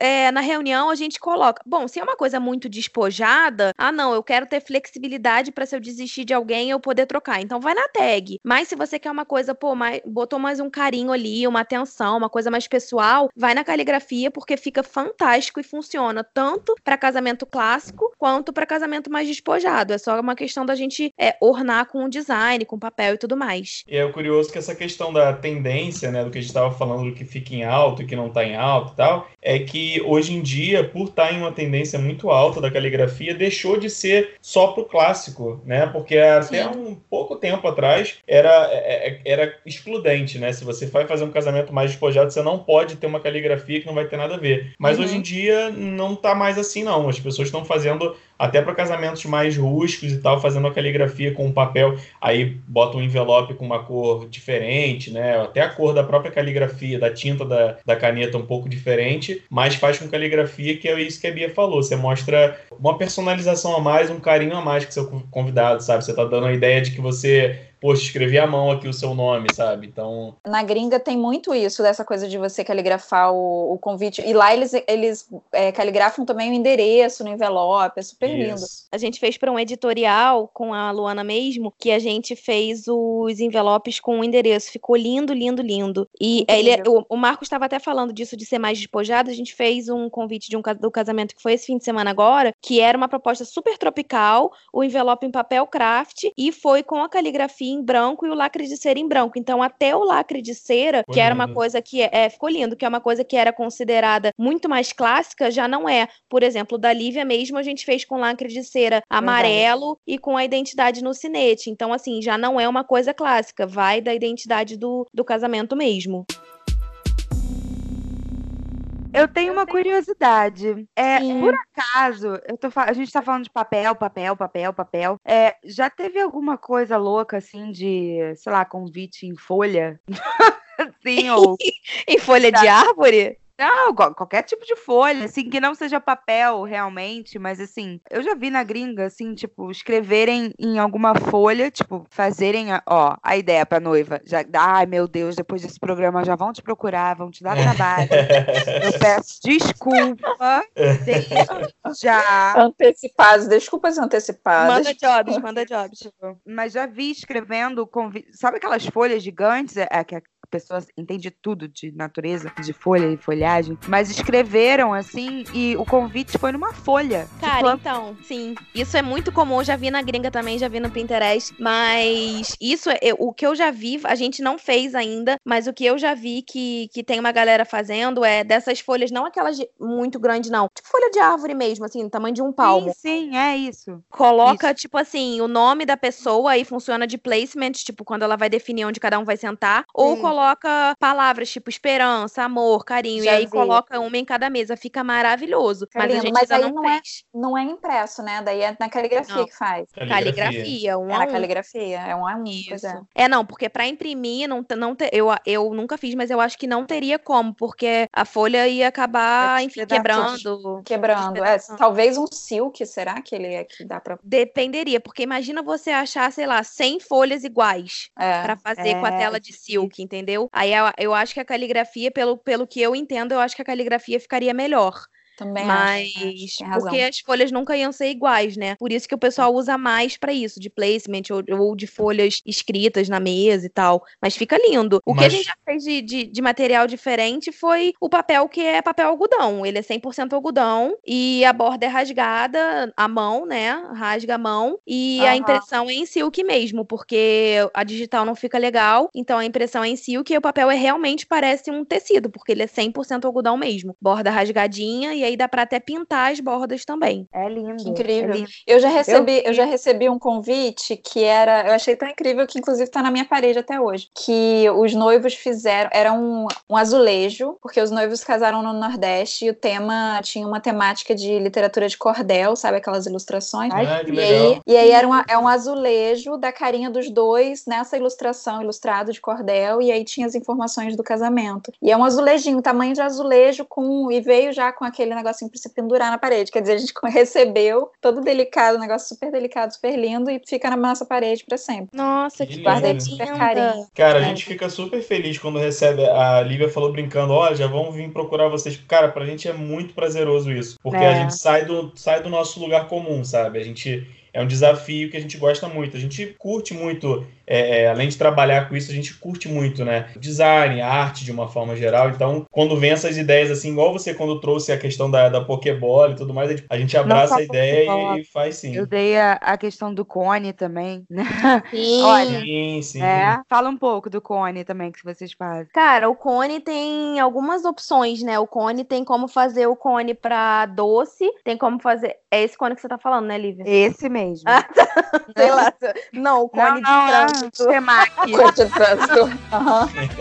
é, na reunião, a gente coloca. Bom, se é uma coisa muito despojada, ah, não, eu quero ter flexibilidade pra se eu desistir de alguém eu poder trocar. Então, vai na tag. Mas se você quer uma coisa, pô, mais, botou mais um carinho ali, uma atenção, uma coisa mais pessoal, vai na caligrafia, porque fica fantástico e funciona tanto pra casamento clássico quanto para casamento mais despojado. É só uma questão da gente é, ornar com o design, com papel e tudo mais. E é curioso que essa questão da tendência, né, do que a gente estava falando do que fica em alto e que não está em alto e tal, é que hoje em dia, por estar tá em uma tendência muito alta da caligrafia, deixou de ser só pro clássico, né? Porque até Sim. um pouco tempo atrás era, é, é, era excludente, né? Se você vai fazer um casamento mais despojado, você não pode ter uma caligrafia que não vai ter nada a ver. Mas uhum. hoje em dia não tá mais assim, não. As pessoas estão fazendo até para casamentos mais rústicos e tal, fazendo a caligrafia com papel, aí bota um envelope com uma cor diferente, né? Até a cor da própria caligrafia, da tinta da, da caneta um pouco diferente, mas faz com caligrafia, que é isso que a Bia falou. Você mostra uma personalização a mais, um carinho a mais que seu convidado, sabe? Você tá dando a ideia de que você poxa, escrevi à mão aqui o seu nome, sabe? Então. Na gringa tem muito isso, dessa coisa de você caligrafar o, o convite. E lá eles, eles é, caligrafam também o endereço no envelope, é super isso. lindo. A gente fez para um editorial com a Luana mesmo, que a gente fez os envelopes com o endereço. Ficou lindo, lindo, lindo. E ele, o, o Marcos estava até falando disso de ser mais despojado. A gente fez um convite de um, do casamento que foi esse fim de semana agora, que era uma proposta super tropical, o envelope em papel craft, e foi com a caligrafia em branco e o lacre de cera em branco. Então, até o lacre de cera, que era uma coisa que é, ficou lindo, que é uma coisa que era considerada muito mais clássica, já não é. Por exemplo, da Lívia mesmo a gente fez com lacre de cera amarelo Verdade. e com a identidade no cinete. Então, assim, já não é uma coisa clássica, vai da identidade do, do casamento mesmo. Eu tenho uma curiosidade. É, por acaso, eu tô, a gente tá falando de papel, papel, papel, papel. É, já teve alguma coisa louca, assim, de, sei lá, convite em folha? Sim, ou. em folha de árvore? Não, qualquer tipo de folha, assim, que não seja papel realmente, mas assim, eu já vi na gringa, assim, tipo, escreverem em alguma folha, tipo, fazerem, a, ó, a ideia pra noiva. Já, ai, meu Deus, depois desse programa já vão te procurar, vão te dar trabalho. eu peço desculpa. já. Antecipados, desculpas antecipadas. Manda jobs, manda jobs. Mas já vi escrevendo, convi... sabe aquelas folhas gigantes? É, é que pessoas entendem tudo de natureza, de folha e folhagem, mas escreveram assim e o convite foi numa folha. Cara, então, sim. Isso é muito comum, já vi na gringa também, já vi no Pinterest, mas isso é o que eu já vi, a gente não fez ainda, mas o que eu já vi que, que tem uma galera fazendo é dessas folhas, não aquelas muito grandes, não. Tipo folha de árvore mesmo, assim, do tamanho de um palmo. Sim, sim, é isso. Coloca, isso. tipo assim, o nome da pessoa e funciona de placement, tipo, quando ela vai definir onde cada um vai sentar, ou coloca coloca palavras tipo esperança, amor, carinho, Já e aí vi. coloca uma em cada mesa. Fica maravilhoso. É mas a gente mas ainda não, não é, não é impresso, né? Daí é na caligrafia não. que faz. Caligrafia, caligrafia um é na caligrafia, é um a um. Isso. É. é. não, porque para imprimir, não, não te, eu, eu nunca fiz, mas eu acho que não teria como, porque a folha ia acabar, enfim, quebrando. Quebrando. É, talvez um silk, será que ele é que dá pra. Dependeria, porque imagina você achar, sei lá, 100 folhas iguais é, para fazer com a tela de silk, entendeu? Entendeu? Aí eu, eu acho que a caligrafia, pelo, pelo que eu entendo, eu acho que a caligrafia ficaria melhor. Também mas acho, porque as folhas nunca iam ser iguais, né? Por isso que o pessoal usa mais para isso, de placement ou, ou, de folhas escritas na mesa e tal. Mas fica lindo. O mas... que a gente já fez de, de, de, material diferente foi o papel que é papel algodão. Ele é 100% algodão e a borda é rasgada à mão, né? Rasga a mão e uhum. a impressão é em silk mesmo, porque a digital não fica legal. Então a impressão é em silk e o papel é realmente parece um tecido, porque ele é 100% algodão mesmo. Borda rasgadinha e aí dá para até pintar as bordas também. É lindo. Incrível. É lindo. Eu já recebi, eu... eu... já recebi um convite que era, eu achei tão incrível que inclusive está na minha parede até hoje, que os noivos fizeram, era um, um azulejo, porque os noivos casaram no Nordeste e o tema tinha uma temática de literatura de cordel, sabe aquelas ilustrações? Ai, ah, e, aí, e aí era uma, é um azulejo da carinha dos dois nessa ilustração, ilustrado de cordel, e aí tinha as informações do casamento. E é um azulejinho, tamanho de azulejo com e veio já com aquele negocinho pra você pendurar na parede. Quer dizer, a gente recebeu todo delicado, um negócio super delicado, super lindo, e fica na nossa parede pra sempre. Nossa, que, que guarda ele super carinho. Cara, a gente fica super feliz quando recebe. A Lívia falou brincando: olha, já vão vir procurar vocês. Cara, pra gente é muito prazeroso isso. Porque é. a gente sai do, sai do nosso lugar comum, sabe? A gente é um desafio que a gente gosta muito. A gente curte muito, é, além de trabalhar com isso, a gente curte muito, né? Design, arte de uma forma geral. Então, quando vem essas ideias assim, igual você quando trouxe a questão da, da Pokébola e tudo mais, a gente abraça a ideia e, e, faz sim. Eu dei a, a questão do cone também, né? Sim. Olha, Sim, sim. É, fala um pouco do cone também que vocês fazem. Cara, o cone tem algumas opções, né? O cone tem como fazer o cone pra doce, tem como fazer. É esse cone que você tá falando, né, Lívia? Esse mesmo. Ah, Sei lá. Não, o não, cone não, de não, trânsito. temaki. Coisa de trânsito.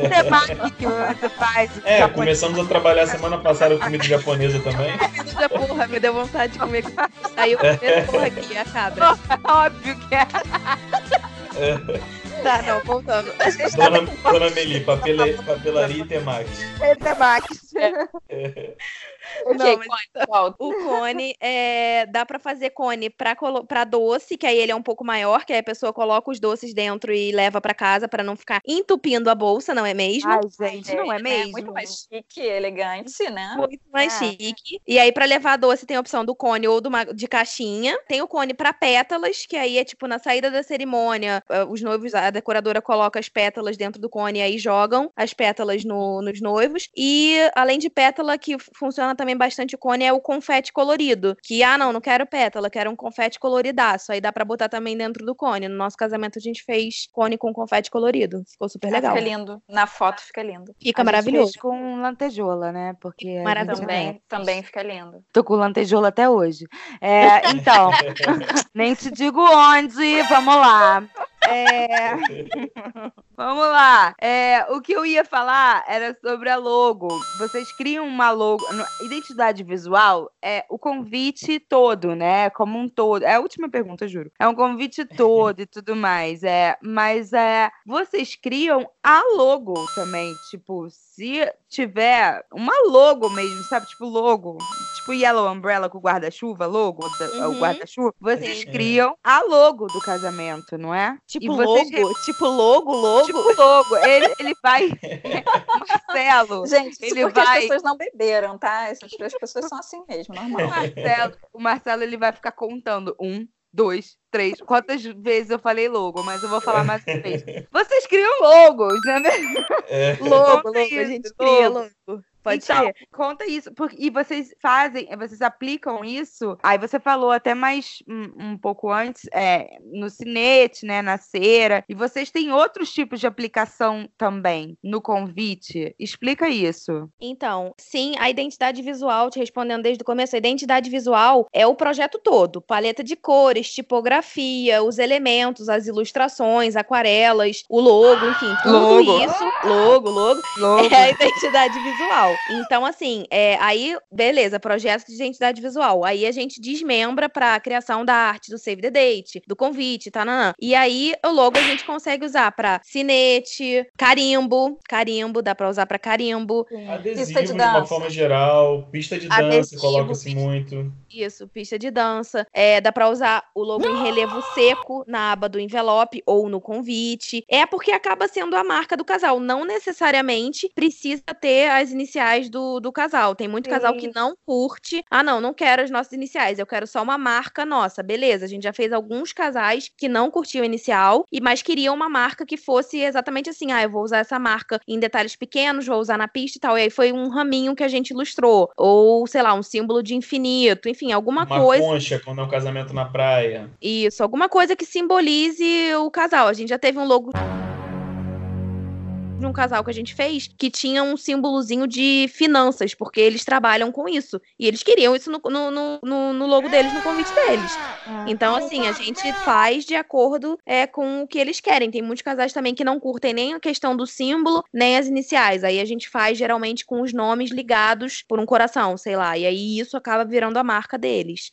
Temaki que você faz. É, japonês. começamos a trabalhar semana passada com comida japonesa também. Comida, porra, me deu vontade de comer. Aí eu comi porra aqui, a cabra. Óbvio que é. Tá, não, voltando. Dona, Dona Meli, papela- papelaria e temaki. temaki. Ok, Não, mas- volta. O cone é, dá pra fazer cone pra doce, que aí ele é um pouco maior, que aí a pessoa coloca os doces dentro e leva pra casa pra não ficar entupindo a bolsa, não é mesmo? Ai, gente, não é né? mesmo? Muito mais chique, elegante, né? Muito mais É. chique. E aí, pra levar doce, tem a opção do cone ou do de caixinha. Tem o cone pra pétalas, que aí é tipo na saída da cerimônia. eh, Os noivos, a decoradora coloca as pétalas dentro do cone e aí jogam as pétalas no- nos noivos. E além de pétala, que funciona também bastante o cone, é o confete colorido. Que, ah, não, não quero pétala, quero um confete coloridaço. Aí dá pra botar também dentro do cone. No nosso casamento, a gente fez cone com confete colorido. Ficou super legal. Fica lindo. Na foto fica lindo. Fica A gente maravilhoso. fez com lantejola, né? Porque gente Maravilhoso. Também, também fica lindo. Tô com lantejola até hoje. É, então, nem te digo onde, vamos lá. É, vamos lá. É, o que eu ia falar era sobre a logo. Vocês criam uma logo. Identidade visual é o convite todo, né? Como um todo. É a última pergunta, juro. É um convite todo e tudo mais. É, mas é, vocês criam a logo também. Tipo, se tiver uma logo mesmo, sabe? Tipo, logo. Tipo Yellow Umbrella com o guarda-chuva, logo, o Uhum. guarda-chuva. Vocês criam a logo do casamento, não é? Tipo vocês logo, tipo logo, logo. Tipo logo. Ele, ele vai. Marcelo. Gente, Ele porque vai- as pessoas não beberam, tá? Essas as pessoas são assim mesmo, O normal. Marcelo, o Marcelo ele vai ficar contando. Um, dois, três. Quantas vezes eu falei logo, mas eu vou falar mais uma vez. Vocês criam logos, né? É. Logo, logo, a gente cria logo. Pode então, ser. conta isso. porque- e vocês fazem, vocês aplicam isso. Aí você falou até mais um, um pouco antes, é, no cinete, né, na cera. E vocês têm outros tipos de aplicação também no convite. Explica isso. Então, sim, a identidade visual, te respondendo desde o começo, a identidade visual é o projeto todo. Paleta de cores, tipografia, os elementos, as ilustrações, aquarelas, o logo, enfim, tudo Logo. isso. Logo, logo. Logo. É a identidade visual. Então, assim, é, aí, beleza, projeto de identidade visual. Aí a gente desmembra para a criação da arte do Save the Date, do convite, tá? nanã. E aí, o logo a gente consegue usar para cinete, carimbo. Carimbo, dá para usar para carimbo. Adesivo Pista de de uma forma geral, pista de dança, coloca-se muito. Isso, pista de dança. É, dá pra usar o logo em relevo seco na aba do envelope ou no convite. É porque acaba sendo a marca do casal. Não necessariamente precisa ter as iniciais do, do casal. Tem muito casal que Sim. não curte. Ah, não, não quero as nossas iniciais. Eu quero só uma marca nossa. Beleza, a gente já fez alguns casais que não curtiam inicial, e mas queriam uma marca que fosse exatamente assim. Ah, eu vou usar essa marca em detalhes pequenos, vou usar na pista e tal. E aí foi um raminho que a gente ilustrou. Ou, sei lá, um símbolo de infinito. Enfim, alguma uma coisa. concha quando é um casamento na praia. Isso, alguma coisa que simbolize o casal. A gente já teve um logo de um casal que a gente fez que tinha um símbolozinho de finanças, porque eles trabalham com isso. E eles queriam isso no, no, no- no, logo deles, no convite deles. Então, assim, a gente faz de acordo é, com o que eles querem. Tem muitos casais também que não curtem nem a questão do símbolo, nem as iniciais. Aí a gente faz geralmente com os nomes ligados por um coração, sei lá. E aí isso acaba virando a marca deles.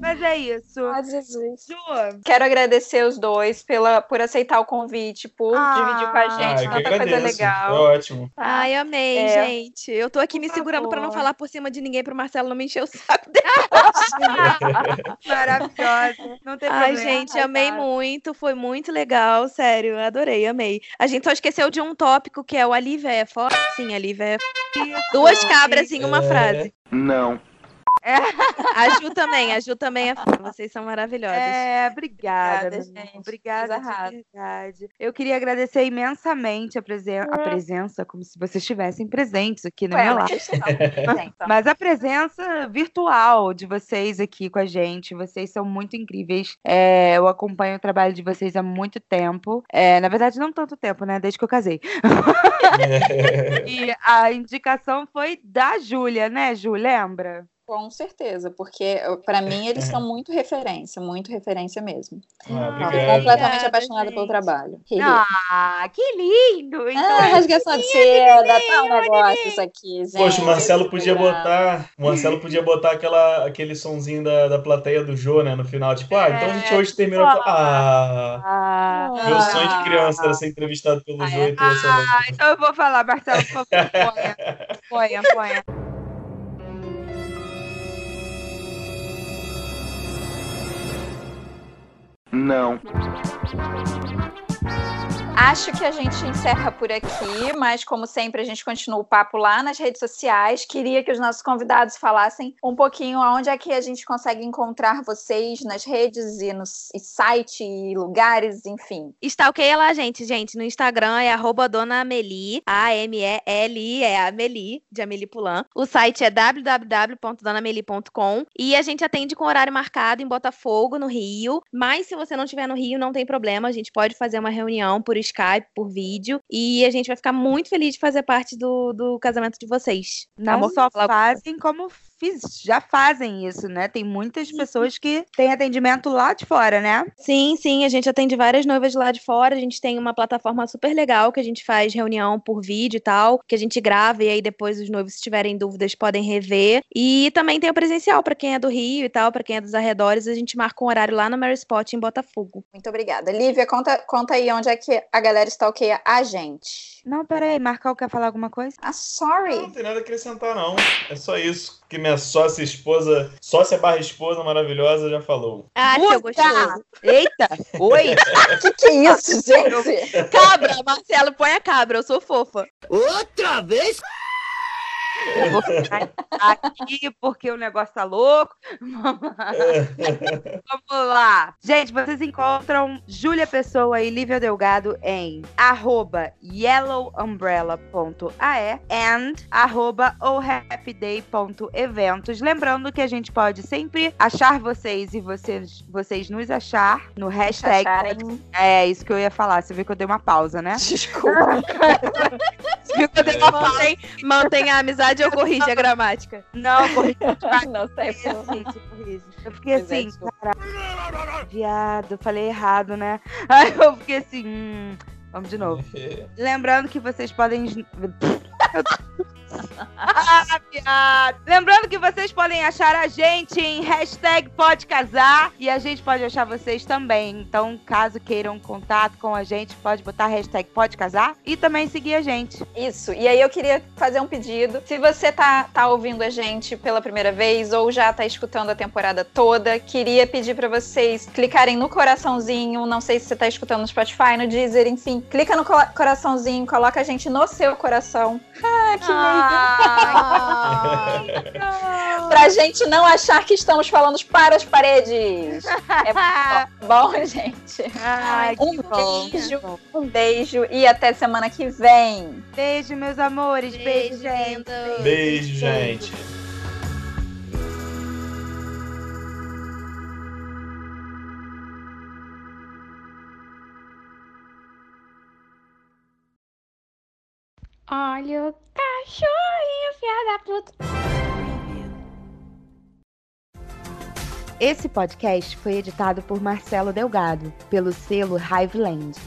Mas é isso. Ah, Jesus. Ju, Quero agradecer os dois pela, por aceitar o convite, por Ah. dividir com a Ah, gente que tanta coisa agradeço. Foi legal. ótimo. Ai, amei, É. gente. Eu tô aqui Por me segurando pra não favor. falar por cima de ninguém pro Marcelo não me encher o saco dele. maravilhosa. Não tem Ai, problema. gente, Ai, amei cara. muito. Foi muito legal, sério. Adorei, amei. A gente só esqueceu de um tópico que é o Alívia é foda. Sim, Alívia é f... Duas cabras em uma É. frase. Não. A Ju também, a Ju também é fã. Vocês são maravilhosas. É, obrigada, Obrigada, gente. Obrigada de verdade. Eu queria agradecer imensamente a, presen a presença, como se vocês estivessem presentes aqui no Ué, meu gente, então. Mas a presença virtual de vocês aqui com a gente, vocês são muito incríveis. É, eu acompanho o trabalho de vocês há muito tempo. É, na verdade, não tanto tempo, né? Desde que eu casei. E a indicação foi da Júlia, né, Ju? Lembra? Com certeza, porque para mim eles são muito referência, muito referência mesmo. Ah, Tô obrigado. completamente apaixonada pelo gente. trabalho. Ah, que lindo! Então, Ah, rasgação de seda, tá um negócio isso aqui, gente. Poxa, o Marcelo podia botar. O Marcelo podia botar aquela, aquele sonzinho da, da plateia do Jô, né? No final, tipo, ah, então a gente hoje terminou. Ah! ah, Meu sonho de criança era ser entrevistado pelo Ah, Jô é? e ter essa. Ah, então eu vou falar, Marcelo, por favor, ponha. Ponha, ponha. Não. Acho que a gente encerra por aqui, mas como sempre a gente continua o papo lá nas redes sociais. Queria que os nossos convidados falassem um pouquinho aonde é que a gente consegue encontrar vocês nas redes e no e site e lugares, enfim. Stalkeia lá, gente, gente. No Instagram é arroba Dona Amelie, A-M-E-L-I, é Amelie, de Amelie Pulan. O site é www.donamelie.com e a gente atende com horário marcado em Botafogo, no Rio. Mas se você não estiver no Rio, não tem problema, a gente pode fazer uma reunião por Skype, por vídeo, e a gente vai ficar muito feliz de fazer parte do, do casamento de vocês. Não Amor, só fazem, como fiz, já fazem isso, né? Tem muitas pessoas que têm atendimento lá de fora, né? Sim, sim, a gente atende várias noivas lá de fora. A gente tem uma plataforma super legal que a gente faz reunião por vídeo e tal, que a gente grava e aí depois os noivos, se tiverem dúvidas, podem rever. E também tem o presencial para quem é do Rio e tal, para quem é dos arredores, a gente marca um horário lá no Mary Spot em Botafogo. Muito obrigada. Lívia, conta, conta aí onde é que a galera stalkeia a gente. Não, peraí, Marcal quer falar alguma coisa? Ah, sorry. Não tem nada a acrescentar, não. É só isso que minha sócia esposa, sócia barra esposa maravilhosa já falou. Ah, seu gostoso. Eita! Oi! que que é isso, gente? Cabra, Marcelo, põe a cabra, eu sou fofa. Outra vez? Eu vou ficar aqui porque o negócio tá louco. Vamos lá. Vamos lá. Gente, vocês encontram Júlia Pessoa e Lívia Delgado em arroba yellowumbrella.ae and arroba ohhappyday.eventos. Lembrando que a gente pode sempre achar vocês e vocês, vocês nos achar no hashtag. Acharem- É isso que eu ia falar. Você viu que eu dei uma pausa, né? Desculpa. Você viu que eu dei uma pausa? Mantém, mantém a amizade ou corrige a gramática? Não, corri Não sei. Gente, corrige. Eu fiquei é, assim, viado, eu falei errado, né? Aí eu fiquei assim, hum, vamos de novo. Lembrando que vocês podem. ah! Lembrando que vocês podem achar a gente em hashtag pode casar e a gente pode achar vocês também. Então, caso queiram contato com a gente, pode botar hashtag pode casar e também seguir a gente. Isso. E aí eu queria fazer um pedido. Se você tá, tá ouvindo a gente pela primeira vez ou já tá escutando a temporada toda, queria pedir pra vocês clicarem no coraçãozinho. Não sei se você tá escutando no Spotify, no Deezer, enfim. Clica no co- coraçãozinho, coloca a gente no seu coração. Ah, que Pra gente não achar que estamos falando para as paredes. É bom, gente. Ai, Um que bom. beijo. Um beijo e até semana que vem. Beijo, meus amores. Beijo, gente. Beijo, gente. Olha o cachorrinho, filha da puta. Esse podcast foi editado por Marcelo Delgado, pelo selo Hiveland.